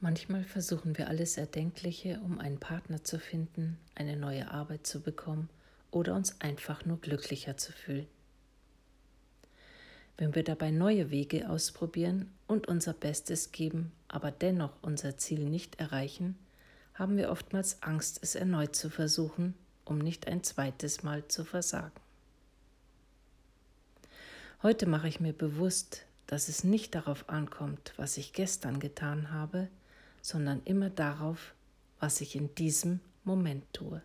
Manchmal versuchen wir alles Erdenkliche, um einen Partner zu finden, eine neue Arbeit zu bekommen oder uns einfach nur glücklicher zu fühlen. Wenn wir dabei neue Wege ausprobieren und unser Bestes geben, aber dennoch unser Ziel nicht erreichen, haben wir oftmals Angst, es erneut zu versuchen, um nicht ein zweites Mal zu versagen. Heute mache ich mir bewusst, dass es nicht darauf ankommt, was ich gestern getan habe, sondern immer darauf, was ich in diesem Moment tue.